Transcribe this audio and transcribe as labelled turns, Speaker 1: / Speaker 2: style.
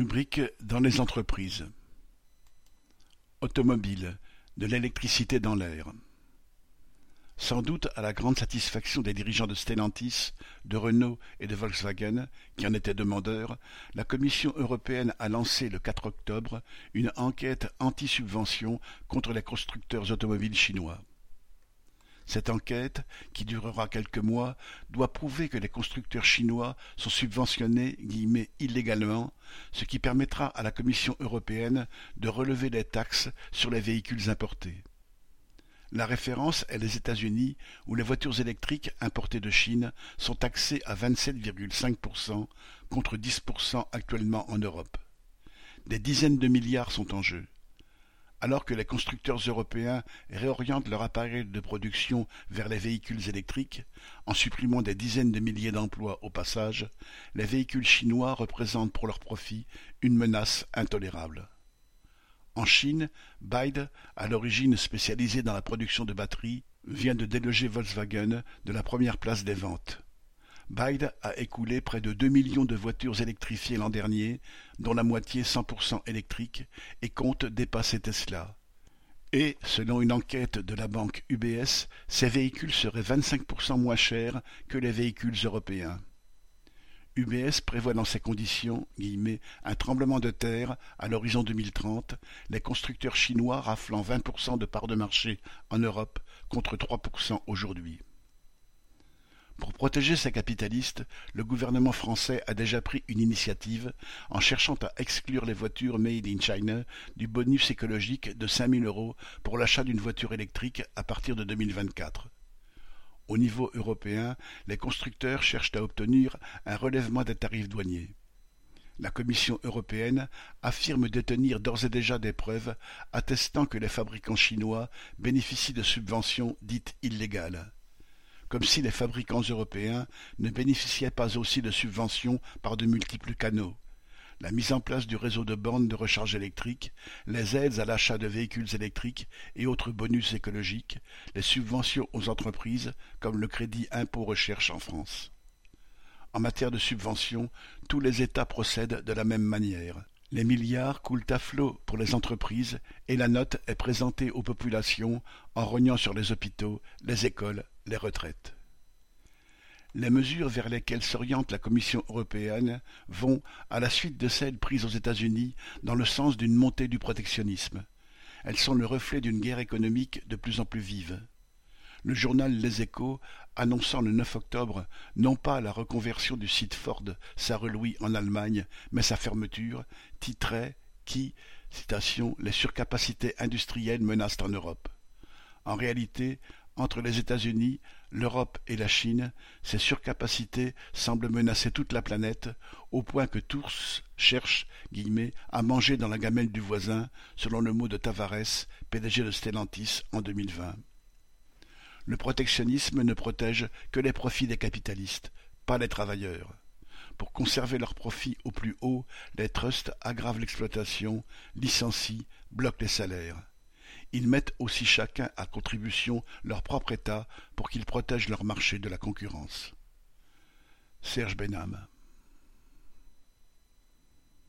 Speaker 1: Rubrique dans les entreprises. Automobile, de l'électricité dans l'air. Sans doute à la grande satisfaction des dirigeants de Stellantis, de Renault et de Volkswagen, qui en étaient demandeurs, la Commission européenne a lancé le 4 octobre une enquête anti-subvention contre les constructeurs automobiles chinois. Cette enquête, qui durera quelques mois, doit prouver que les constructeurs chinois sont subventionnés illégalement, ce qui permettra à la Commission européenne de relever les taxes sur les véhicules importés. La référence est les États-Unis, où les voitures électriques importées de Chine sont taxées à 27,5% contre 10% actuellement en Europe. Des dizaines de milliards sont en jeu. Alors que les constructeurs européens réorientent leur appareil de production vers les véhicules électriques, en supprimant des dizaines de milliers d'emplois au passage, les véhicules chinois représentent pour leur profit une menace intolérable. En Chine, BYD, à l'origine spécialisé dans la production de batteries, vient de déloger Volkswagen de la première place des ventes. BYD a écoulé près de deux millions de voitures électrifiées l'an dernier, dont la moitié 100% électriques, et compte dépasser Tesla. Et, selon une enquête de la banque UBS, ces véhicules seraient 25% moins chers que les véhicules européens. UBS prévoit dans ces conditions un tremblement de terre à l'horizon 2030, les constructeurs chinois raflant 20% de parts de marché en Europe contre 3% aujourd'hui. Pour protéger ces capitalistes, le gouvernement français a déjà pris une initiative en cherchant à exclure les voitures made in China du bonus écologique de 5000 euros pour l'achat d'une voiture électrique à partir de 2024. Au niveau européen, les constructeurs cherchent à obtenir un relèvement des tarifs douaniers. La Commission européenne affirme détenir d'ores et déjà des preuves attestant que les fabricants chinois bénéficient de subventions dites illégales comme si les fabricants européens ne bénéficiaient pas aussi de subventions par de multiples canaux. La mise en place du réseau de bornes de recharge électrique, les aides à l'achat de véhicules électriques et autres bonus écologiques, les subventions aux entreprises comme le crédit impôt recherche en France. En matière de subventions, tous les États procèdent de la même manière. Les milliards coulent à flot pour les entreprises et la note est présentée aux populations en rognant sur les hôpitaux, les écoles, les retraites. Les mesures vers lesquelles s'oriente la Commission européenne vont, à la suite de celles prises aux États-Unis, dans le sens d'une montée du protectionnisme. Elles sont le reflet d'une guerre économique de plus en plus vive. Le journal Les Échos, annonçant le 9 octobre non pas la reconversion du site Ford Sarre-Louis en Allemagne, mais sa fermeture, titrait qui, citation, les surcapacités industrielles menacent en Europe. En réalité, entre les États-Unis, l'Europe et la Chine, ces surcapacités semblent menacer toute la planète, au point que tous cherchent à manger dans la gamelle du voisin, selon le mot de Tavares, PDG de Stellantis en 2020. Le protectionnisme ne protège que les profits des capitalistes, pas les travailleurs. Pour conserver leurs profits au plus haut, les trusts aggravent l'exploitation, licencient, bloquent les salaires. Ils mettent aussi chacun à contribution leur propre État pour qu'ils protègent leur marché de la concurrence. Serge Benham